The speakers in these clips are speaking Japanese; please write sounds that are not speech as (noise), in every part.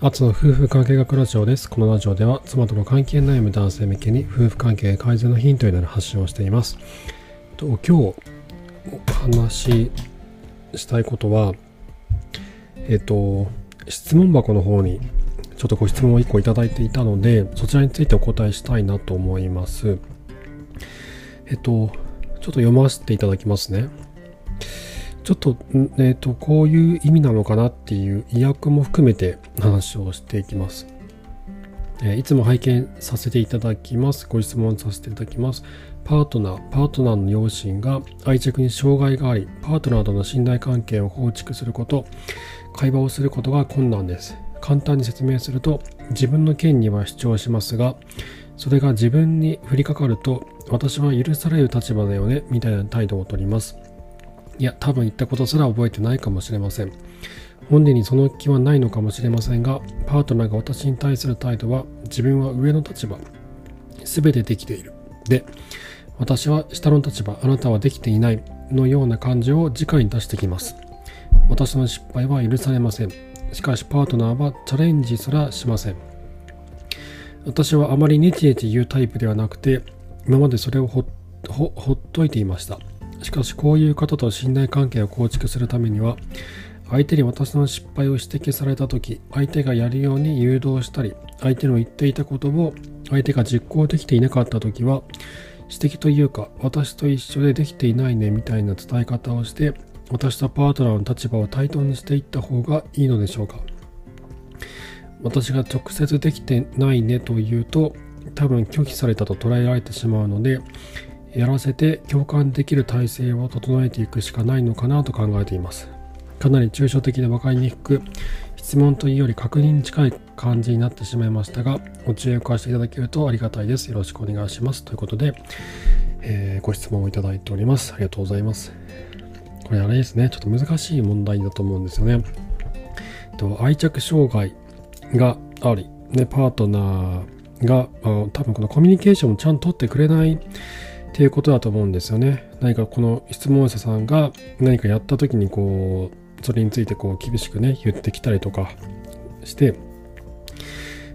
アツの夫婦関係学ラジオです。このラジオでは妻との関係悩む男性向けに夫婦関係改善のヒントになる発信をしています。と今日お話ししたいことは、えっと、質問箱の方にちょっとご質問を1個いただいていたので、そちらについてお答えしたいなと思います。えっと、ちょっと読ませていただきますね。ちょっと,、えーと、こういう意味なのかなっていう意訳も含めて話をしていきます。えー、いつも拝見させていただきます。ご質問させていただきます。パートナー、パートナーの両親が愛着に障害があり、パートナーとの信頼関係を構築すること、会話をすることが困難です。簡単に説明すると、自分の権利は主張しますが、それが自分に降りかかると、私は許される立場だよね、みたいな態度をとります。いや、多分言ったことすら覚えてないかもしれません。本人にその気はないのかもしれませんが、パートナーが私に対する態度は、自分は上の立場、すべてできている。で、私は下の立場、あなたはできていないのような感情を直に出してきます。私の失敗は許されません。しかしパートナーはチャレンジすらしません。私はあまりネチネチ言うタイプではなくて、今までそれをほっといていました。しかしこういう方と信頼関係を構築するためには相手に私の失敗を指摘された時相手がやるように誘導したり相手の言っていたことを相手が実行できていなかった時は指摘というか私と一緒でできていないねみたいな伝え方をして私とパートナーの立場を対等にしていった方がいいのでしょうか。私が直接できてないねと言うと多分拒否されたと捉えられてしまうのでやらせて共感できる体制を整えていくしかないのかなと考えています。かなり抽象的で分かりにくく、質問というより確認に近い感じになってしまいましたが、ご注意をかしていただけるとありがたいです。よろしくお願いします。ということで、えー、ご質問をいただいております。ありがとうございます。これあれですね、ちょっと難しい問題だと思うんですよね。と愛着障害があり、ね、パートナーが、多分このコミュニケーションをちゃんと取ってくれないっていうことだと思うんですよね。何かこの質問者さんが何かやった時にこう、それについてこう厳しくね、言ってきたりとかして、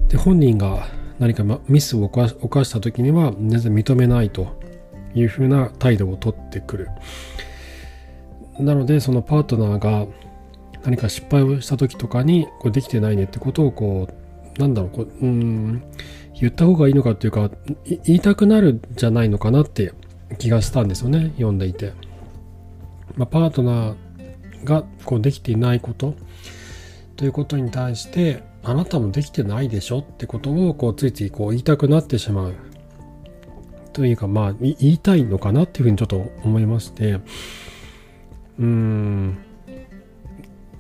で、本人が何かミスを犯した時には全然認めないというふうな態度をとってくる。なので、そのパートナーが何か失敗をした時とかに、こうできてないねってことをこう、なんだろう、こう、うん、言った方がいいのかっていうか、言いたくなるんじゃないのかなって気がしたんですよね、読んでいて。まあ、パートナーがこうできていないことということに対して、あなたもできてないでしょってことをこうついついこう言いたくなってしまう。というか、まあ、言いたいのかなっていうふうにちょっと思いまして、うーん。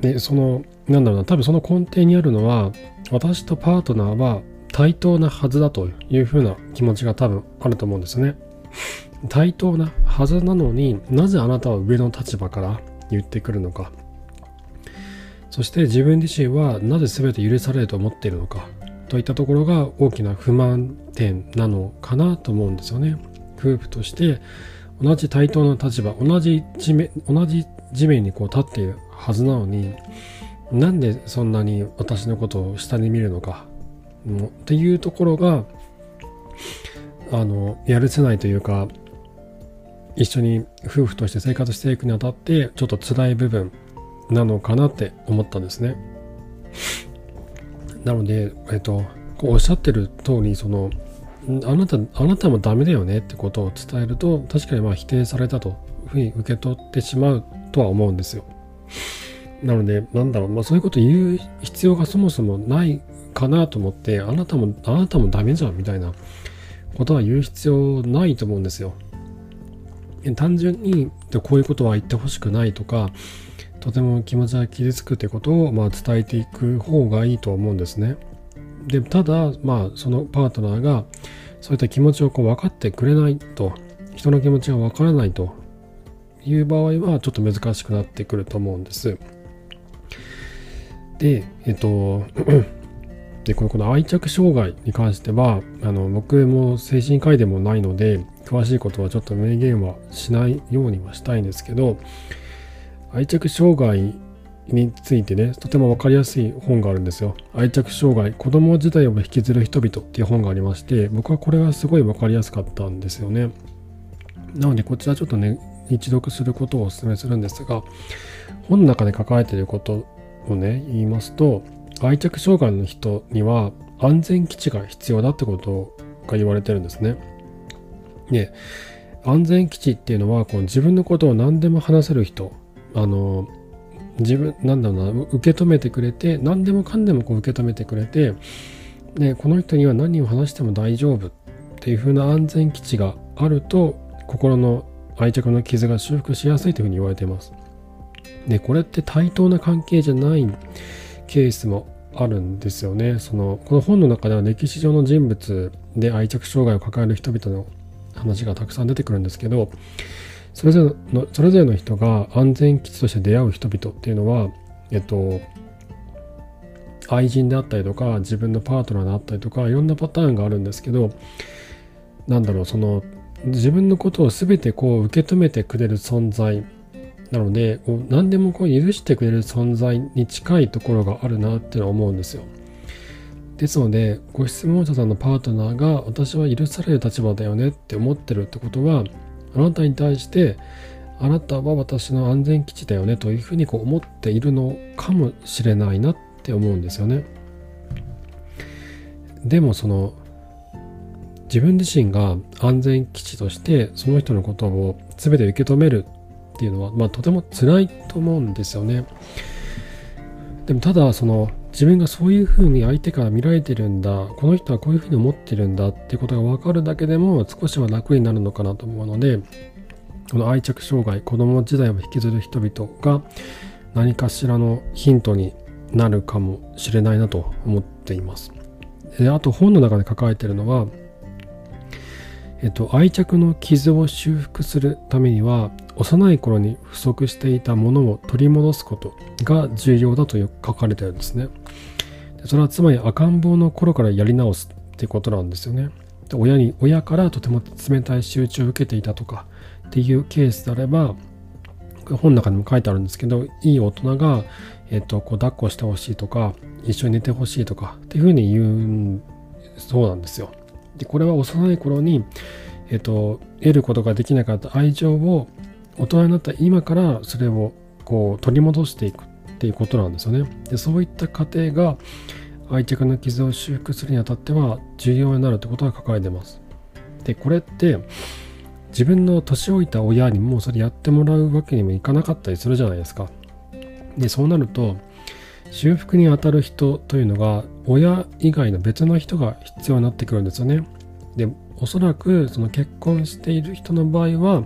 で、その、なんだろうな、多分その根底にあるのは、私とパートナーは対等なはずだというふうな気持ちが多分あると思うんですね。対等なはずなのになぜあなたは上の立場から言ってくるのか。そして自分自身はなぜ全て許されると思っているのかといったところが大きな不満点なのかなと思うんですよね。夫婦として同じ対等な立場、同じ地面同じ地面にこう立っているはずなのになんでそんなに私のことを下に見るのかのっていうところがあのやるせないというか一緒に夫婦として生活していくにあたってちょっと辛い部分なのかなって思ったんですね。なので、えっと、こうおっしゃってる通りそのあなたあなたもダメだよねってことを伝えると確かにまあ否定されたというふうに受け取ってしまうとは思うんですよ。なので、なんだろう、まあそういうこと言う必要がそもそもないかなと思って、あなたも、あなたもダメじゃんみたいなことは言う必要ないと思うんですよ。単純にこういうことは言ってほしくないとか、とても気持ちが傷つくってことをまあ伝えていく方がいいと思うんですね。で、ただ、まあそのパートナーがそういった気持ちをこう分かってくれないと、人の気持ちが分からないという場合はちょっと難しくなってくると思うんです。で、えっと、で、このこの愛着障害に関しては、あの、僕も精神科医でもないので、詳しいことはちょっと明言はしないようにはしたいんですけど、愛着障害についてね、とても分かりやすい本があるんですよ。愛着障害、子供時代を引きずる人々っていう本がありまして、僕はこれがすごい分かりやすかったんですよね。なので、こちらちょっとね、一読することをお勧めするんですが、本の中で書かれていることをね、言いますと、愛着障害の人には安全基地が必要だってことが言われてるんですね。で、安全基地っていうのはこう自分のことを何でも話せる人あの自分なんだろうな受け止めてくれて何でもかんでもこう受け止めてくれてでこの人には何を話しても大丈夫っていう風な安全基地があると心の愛着の傷が修復しやすいというふうに言われています。でこれって対等な関係じゃないケースもあるんですよね。そのこの本の中では歴史上の人物で愛着障害を抱える人々の話がたくさん出てくるんですけどそれぞれのそれぞれの人が安全基地として出会う人々っていうのはえっと愛人であったりとか自分のパートナーであったりとかいろんなパターンがあるんですけどなんだろうその自分のことを全てこう受け止めてくれる存在なのでこう何でもこう許してくれる存在に近いところがあるなっていうのは思うんですよ。ですのでご質問者さんのパートナーが私は許される立場だよねって思ってるってことはあなたに対してあなたは私の安全基地だよねというふうにこう思っているのかもしれないなって思うんですよね。でもその自分自身が安全基地としてその人のことを全て受け止めるっていうのは、まあ、とても辛いと思うんですよね。でもただその自分がそういうふうに相手から見られてるんだこの人はこういうふうに思ってるんだっていうことが分かるだけでも少しは楽になるのかなと思うのでこの愛着障害子供時代を引きずる人々が何かしらのヒントになるかもしれないなと思っています。であと本の中で書かれているのは、えっと、愛着の傷を修復するためには幼い頃に不足していたものを取り戻すことが重要だと書かれてるんですね。それはつまり赤ん坊の頃からやり直すってことなんですよね。で親に親からとても冷たい仕打ちを受けていたとかっていうケースであれば本の中にも書いてあるんですけどいい大人が、えっと、こう抱っこしてほしいとか一緒に寝てほしいとかっていうふうに言うそうなんですよ。でこれは幼い頃に、えっと、得ることができなかった愛情を大人になった今からそれをこう取り戻していくっていうことなんですよね。でそういった過程が愛着の傷を修復するにあたっては重要になるってことが書かれてます。でこれって自分の年老いた親にもそれやってもらうわけにもいかなかったりするじゃないですか。でそうなると修復にあたる人というのが親以外の別の人が必要になってくるんですよね。でおそらくその結婚している人の場合は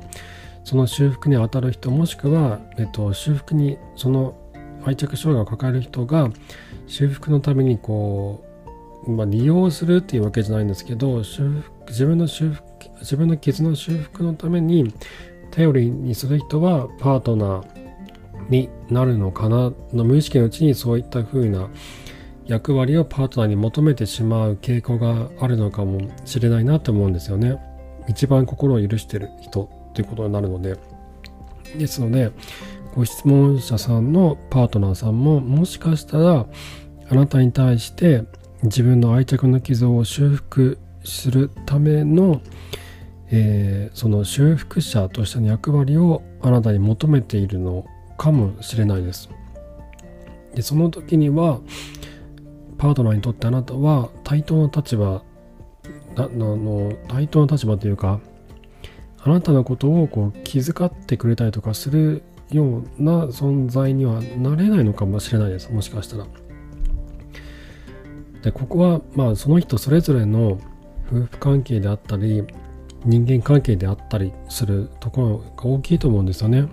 その修復に当たる人もしくは、えっと、修復にその愛着障害を抱える人が修復のためにこう、まあ、利用するっていうわけじゃないんですけど修復自分の修復自分の傷の修復のために頼りにする人はパートナーになるのかなの無意識のうちにそういった風な役割をパートナーに求めてしまう傾向があるのかもしれないなと思うんですよね。一番心を許してる人ということになるのでですのでご質問者さんのパートナーさんももしかしたらあなたに対して自分の愛着の傷を修復するための、えー、その修復者としての役割をあなたに求めているのかもしれないです。でその時にはパートナーにとってあなたは対等な立場なの対等な立場というかあなたのことをこう気遣ってくれたりとかするような存在にはなれないのかもしれないですもしかしたら。でここはまあその人それぞれの夫婦関係であったり人間関係であったりするところが大きいと思うんですよね。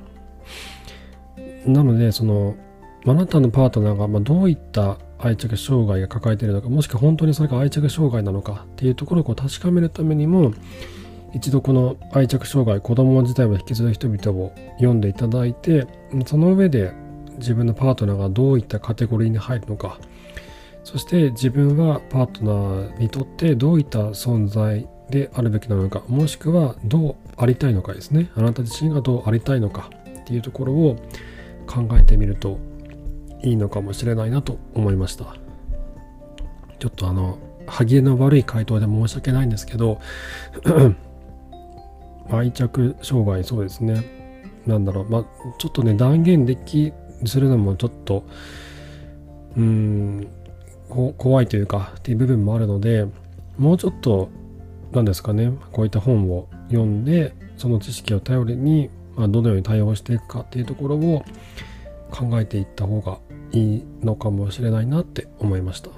なのでそのあなたのパートナーがまどういった愛着障害が抱えているのかもしくは本当にそれが愛着障害なのかっていうところを確かめるためにも一度この愛着障害子供自体を引きずる人々を読んでいただいてその上で自分のパートナーがどういったカテゴリーに入るのかそして自分はパートナーにとってどういった存在であるべきなのかもしくはどうありたいのかですね。あなた自身がどうありたいのかっていうところを考えてみるといいのかもしれないなと思いました。ちょっとあの歯切れの悪い回答で申し訳ないんですけど (clears throat) 愛着障害そうですね。なんだろう。まあちょっとね断言できするのもちょっとうん怖いというかっていう部分もあるのでもうちょっと何ですかね。こういった本を読んでその知識を頼りに、まあ、どのように対応していくかっていうところを考えていった方がいいのかもしれないなって思いました。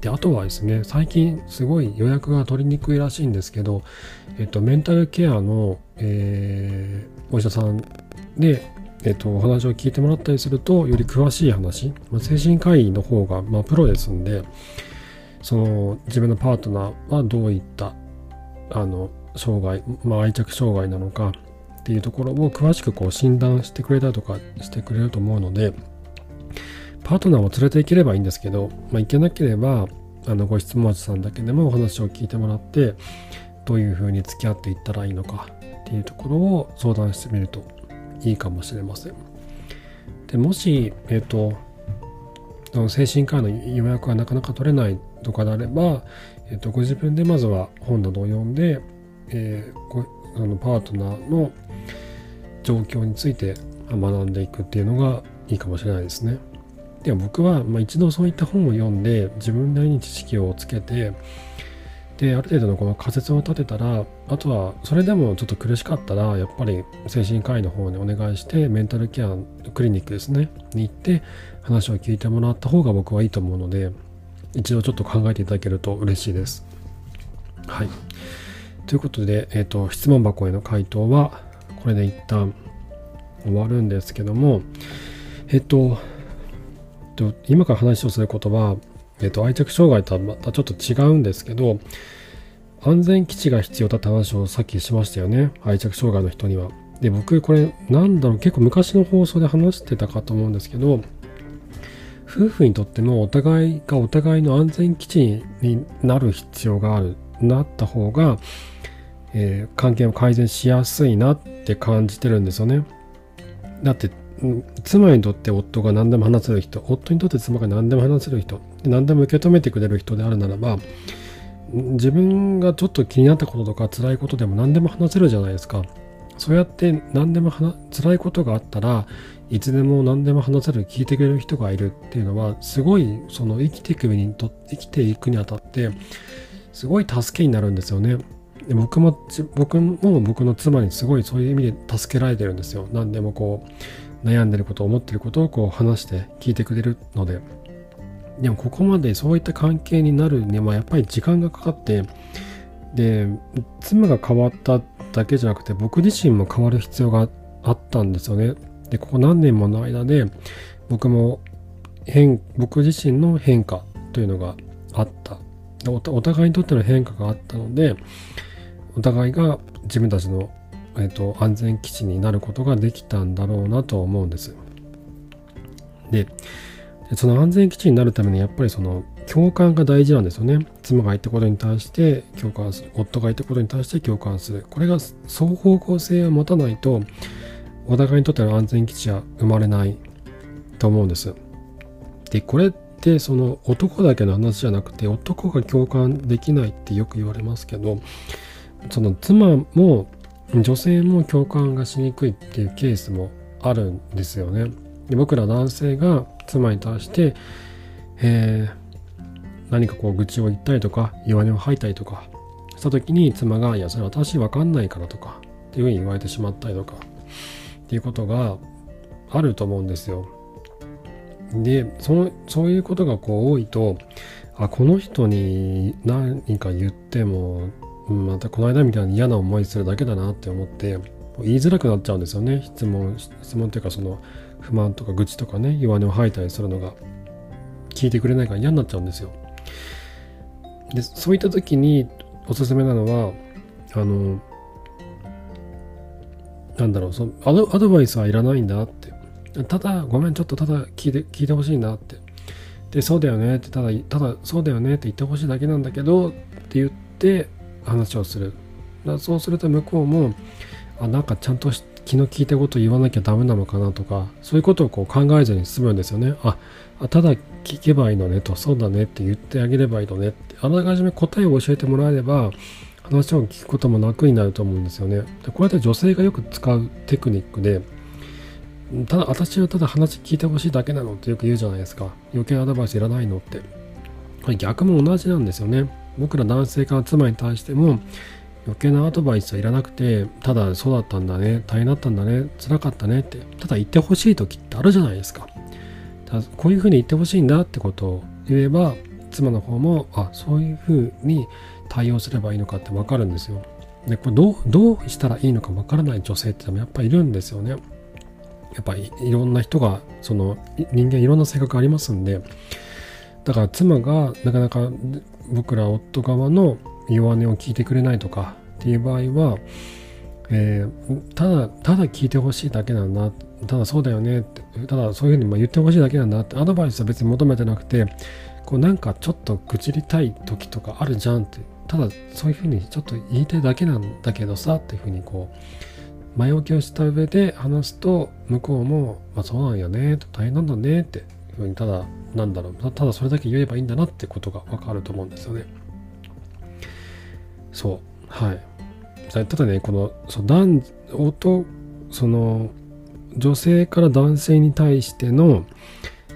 であとはですね最近すごい予約が取りにくいらしいんですけど、えっと、メンタルケアの、えー、お医者さんで、えっと、お話を聞いてもらったりするとより詳しい話、まあ、精神科医の方が、まあ、プロですんでその自分のパートナーはどういったあの障害、まあ、愛着障害なのかっていうところを詳しくこう診断してくれたりとかしてくれると思うのでパートナーを連れて行ければいいんですけど、まあ、行けなければあのご質問者さんだけでもお話を聞いてもらってどういうふうに付き合っていったらいいのかっていうところを相談してみるといいかもしれません。でもし、えっ、ー、と精神科医の予約がなかなか取れないとかであれば、えー、とご自分でまずは本などを読んで、えー、あのパートナーの状況について学んでいくっていうのがいいかもしれないですね。では僕は、まあ、一度そういった本を読んで自分なりに知識をつけてである程度のこの仮説を立てたらあとはそれでもちょっと苦しかったらやっぱり精神科医の方にお願いしてメンタルケアクリニックですねに行って話を聞いてもらった方が僕はいいと思うので一度ちょっと考えていただけると嬉しいです。はい。ということで、えっ、ー、と、質問箱への回答はこれで一旦終わるんですけども、えっ、ー、と、今から話をすることは、えっと、愛着障害とはまたちょっと違うんですけど、安全基地が必要だって話をさっきしましたよね。愛着障害の人には。で、僕、これ、なんだろう、結構昔の放送で話してたかと思うんですけど、夫婦にとってもお互いがお互いの安全基地になる必要がある、なった方が、えー、関係を改善しやすいなって感じてるんですよね。だって妻にとって夫が何でも話せる人夫にとって妻が何でも話せる人何でも受け止めてくれる人であるならば自分がちょっと気になったこととか辛いことでも何でも話せるじゃないですかそうやって何でも辛いことがあったらいつでも何でも話せる聞いてくれる人がいるっていうのはすごいその生きていくにと生きていくにあたってすごい助けになるんですよねで僕も僕も僕の妻にすごいそういう意味で助けられてるんですよ。何でもこう悩んでること思ってることをこう話して聞いてくれるので。でもここまでそういった関係になるにはやっぱり時間がかかってで妻が変わっただけじゃなくて僕自身も変わる必要があったんですよね。でここ何年もの間で僕も変僕自身の変化というのがあった。お互いにとっての変化があったのでお互いが自分たちのえーと、安全基地になることができたんだろうなと思うんです。でその安全基地になるためにやっぱりその共感が大事なんですよね。妻が言ったことに対して共感する。夫が言ったことに対して共感する。これが双方向性を持たないと、お互いにとっての安全基地は生まれないと思うんです。で、これってその男だけの話じゃなくて、男が共感できないってよく言われますけど、その妻も女性も共感がしにくいっていうケースもあるんですよね。で僕ら男性が妻に対して、えー、何かこう愚痴を言ったりとか弱音を吐いたりとかした時に妻が「いやそれ私わかんないから」とかっていうふうに言われてしまったりとかっていうことがあると思うんですよ。でそのそういうことがこう多いとあこの人に何か言ってもまたこの間みたいに嫌な思いするだけだなって思って言いづらくなっちゃうんですよね。質問質問っていうかその不満とか愚痴とかね弱音を吐いたりするのが。聞いてくれないから嫌になっちゃうんですよ。でそういった時におすすめなのはあのなんだろうそのアドアドバイスはいらないんだって。ただごめんちょっとただ聞いて聞いてほしいなって。でそうだよねってただただそうだよねって言ってほしいだけなんだけどって言って話をする。そうすると向こうもあなんかちゃんと気の利いたこと言わなきゃダメなのかなとかそういうことをこう考えずに進むんですよね。あただ聞けばいいのねとそうだねって言ってあげればいいのねってあらかじめ答えを教えてもらえれば話を聞くことも楽になると思うんですよね。でこれって女性がよく使うテクニックでただ私はただ話聞いてほしいだけなのってよく言うじゃないですか。余計アドバイスいらないのって。これ逆も同じなんですよね。僕ら男性から妻に対しても余計なアドバイスはいらなくてただそうだったんだね大変だったんだね辛かったねってただ言ってほしい時ってあるじゃないですか。だこういうふうに言ってほしいんだってことを言えば妻の方もあそういうふうに対応すればいいのかって分かるんですよ。でこれどうどうしたらいいのか分からない女性ってやっぱいるんですよね。やっぱりいろんな人がその人間いろんな性格ありますんで。だから妻がなかなか僕ら夫側の弱音を聞いてくれないとかっていう場合は、えー、ただただ聞いてほしいだけなんだ。ただそうだよねってただそういうふうに言ってほしいだけなんだってアドバイスは別に求めてなくてこうなんかちょっと愚痴りたい時とかあるじゃんってただそういうふうにちょっと言いたいだけなんだけどさっていうふうにこう前置きをした上で話すと向こうも、まあ、そうなんやねと大変なんだねっていうふうにただなんだろう。ただそれだけ言えばいいんだなってことがわかると思うんですよね。そう。はい。ただねこのそ男音その女性から男性に対しての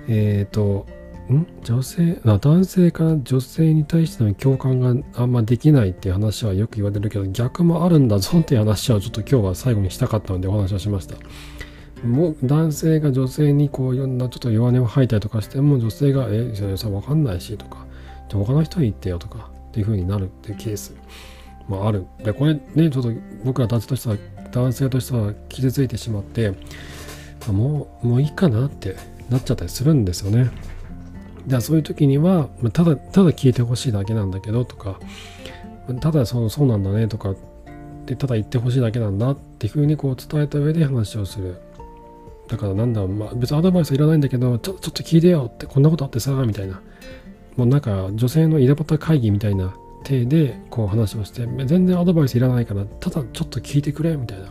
えっ、ー、とん？女性？あ男性から女性に対しての共感があんまできないっていう話はよく言われるけど逆もあるんだぞっていう話はちょっと今日は最後にしたかったのでお話をしました。もう男性が女性にこういろんなちょっと弱音を吐いたりとかしても女性が「えそれさ分かんないし」とか「じゃ他の人に言ってよ」とかっていう風になるっていうケース。もある。でこれねちょっと僕ら男性としては男性としては傷ついてしまってもうもういいかなってなっちゃったりするんですよね。じゃあそういう時にはただただ聞いてほしいだけなんだけどとかただそうそうなんだねとかでただ言ってほしいだけなんだっていうふうにこう伝えた上で話をする。だからなんだ、まあ、別にアドバイスいらないんだけどちょちょっと聞いてよってこんなことあってさみたいなもうなんか女性の井戸端会議みたいな体でこう話をして全然アドバイスいらないからただちょっと聞いてくれみたいなっ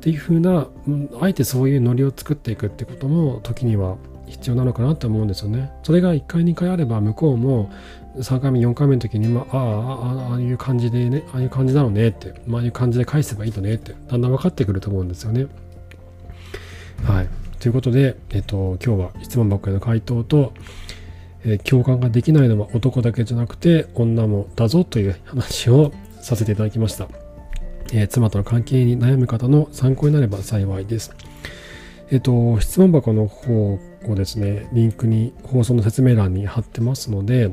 ていう風なあえてそういうノリを作っていくってことも時には必要なのかなって思うんですよね。それが1回2回あれば向こうも3回目4回目の時に、まあ、ああああいう感じでねああいう感じなのねって、まああいう感じで返せばいいとねってだんだん分かってくると思うんですよね。はい。ということで、えっと、今日は質問箱への回答と、え共感ができないのは男だけじゃなくて女もだぞという話をさせていただきました。えー、妻との関係に悩む方の参考になれば幸いです。えっ、と、質問箱の方をですね、リンクに放送の説明欄に貼ってますので、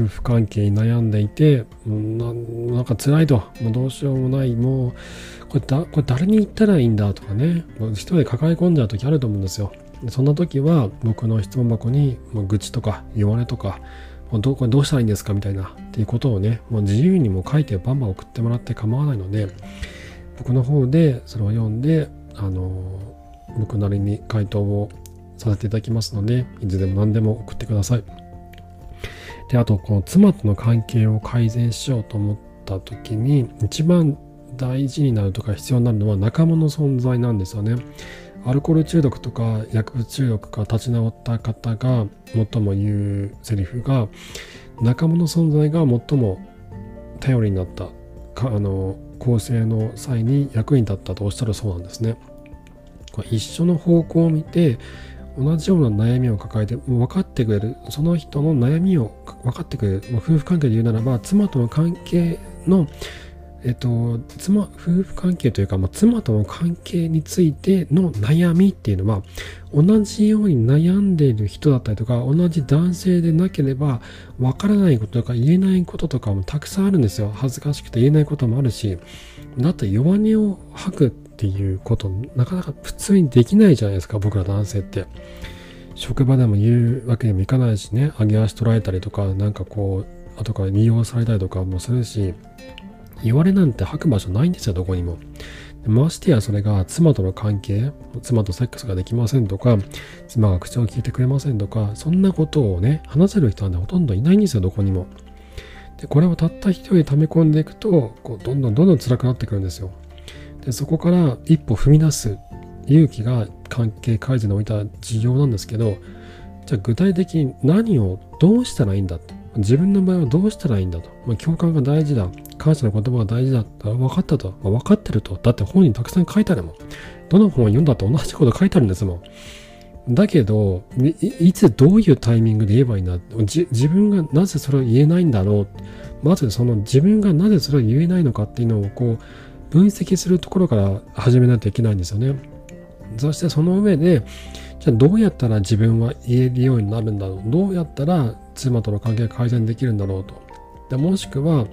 夫婦関係に悩んでいて、ななんか辛いと、もうどうしようもない、もう、これだこれ誰に言ったらいいんだとかね、一人で抱え込んじゃう時あると思うんですよ。そんな時は僕の質問箱にもう愚痴とか弱音とかどこれどうしたらいいんですかみたいなっていうことをねもう自由にも書いてバンバン送ってもらって構わないので僕の方でそれを読んであの僕なりに回答をさせていただきますのでいつでも何でも送ってください。であとこの妻との関係を改善しようと思った時に一番大事になるとか必要になるのは仲間の存在なんですよねアルコール中毒とか薬物中毒か立ち直った方が最も言うセリフが仲間の存在が最も頼りになったかあの構成の際に役に立ったとおっしゃるそうなんですね。一緒の方向を見て同じような悩みを抱えて分かってくれるその人の悩みを分かってくれるまあ夫婦関係で言うならば妻との関係のえっと、妻、夫婦関係というか、まあ、妻との関係についての悩みっていうのは、同じように悩んでいる人だったりとか、同じ男性でなければ、わからないこととか言えないこととかもたくさんあるんですよ。恥ずかしくて言えないこともあるし、だって弱音を吐くっていうこと、なかなか普通にできないじゃないですか、僕ら男性って。職場でも言うわけにもいかないしね、上げ足取られたりとか、なんかこう、後から利用されたりとかもするし、言われなんて吐く場所ないんですよ、どこにも。ましてやそれが妻との関係、妻とセックスができませんとか、妻が口を聞いてくれませんとか、そんなことをね、話せる人はね、ほとんどいないんですよ、どこにも。で、これをたった一人で溜め込んでいくと、こうどんどんどんどん辛くなってくるんですよ。でそこから一歩踏み出す勇気が関係改善においた事情なんですけどじゃあ具体的に何をどうしたらいいんだと。自分の場合はどうしたらいいんだと、まあ、共感が大事だ。感謝の言葉が大事だった分かったと、まあ、分かってると。だって本にたくさん書いてあるもん。どの本を読んだって同じこと書いてあるんですもん。だけどいつどういうタイミングで言えばいいんだ。自分がなぜそれを言えないんだろう。まずその自分がなぜそれを言えないのかっていうのをこう分析するところから始めないといけないんですよね。そしてその上でじゃあどうやったら自分は言えるようになるんだろう。どうやったら妻との関係が改善できるんだろうと。でもしくは、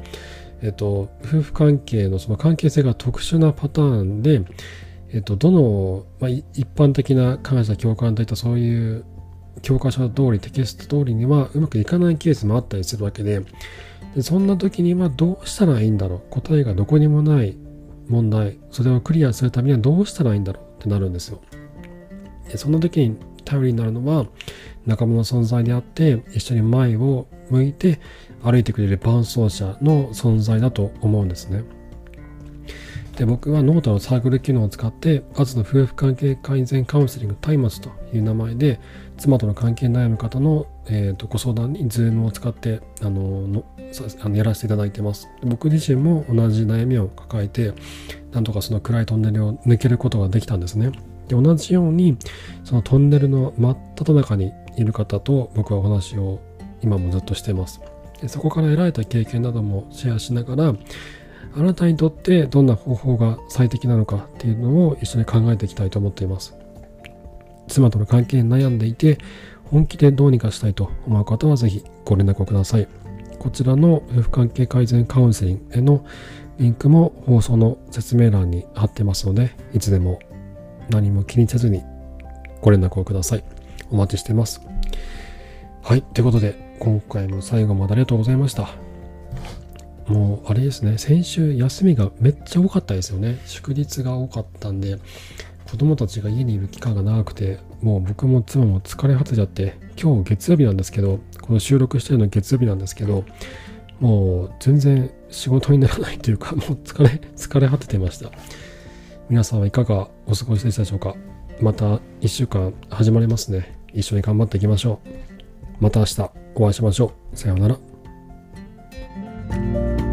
えっと、夫婦関係のその関係性が特殊なパターンで、えっと、どの、まあ、一般的な感謝共感といったそういう教科書通りテキスト通りにはうまくいかないケースもあったりするわけで。でそんな時にはどうしたらいいんだろう。答えがどこにもない。問題それをクリアするためにはどうしたらいいんだろうってなるんですよでその時に頼りになるのは仲間の存在であって一緒に前を向いて歩いてくれる伴走者の存在だと思うんですね。で僕はノートのサークル機能を使ってアツの夫婦関係改善カウンセリングタイマスという名前で妻との関係悩む方の、えーと、ご相談に Zoomを使ってあののあのやらせていただいてます。僕自身も同じ悩みを抱えてなんとかその暗いトンネルを抜けることができたんですね。で同じようにそのトンネルの真っ只中にいる方と僕はお話を今もずっとしてます。でそこから得られた経験などもシェアしながらあなたにとってどんな方法が最適なのかっていうのを一緒に考えていきたいと思っています妻との関係に悩んでいて本気でどうにかしたいと思う方はぜひご連絡をくださいこちらの夫婦関係改善カウンセリングへのリンクも放送の説明欄に貼ってますのでいつでも何も気にせずにご連絡をください。お待ちしてます。はい。ということで、今回も最後までありがとうございました。もう、あれですね。先週休みがめっちゃ多かったですよね。祝日が多かったんで、子供たちが家にいる期間が長くて、もう僕も妻も疲れ果てちゃって、今日月曜日なんですけど、この収録してるの月曜日なんですけど、もう全然仕事にならないというか、もう疲れ、疲れ果ててました。皆さんはいかがお過ごしでしたでしょうか？また1週間始まりますね。一緒に頑張っていきましょう。また明日お会いしましょう。さようなら。you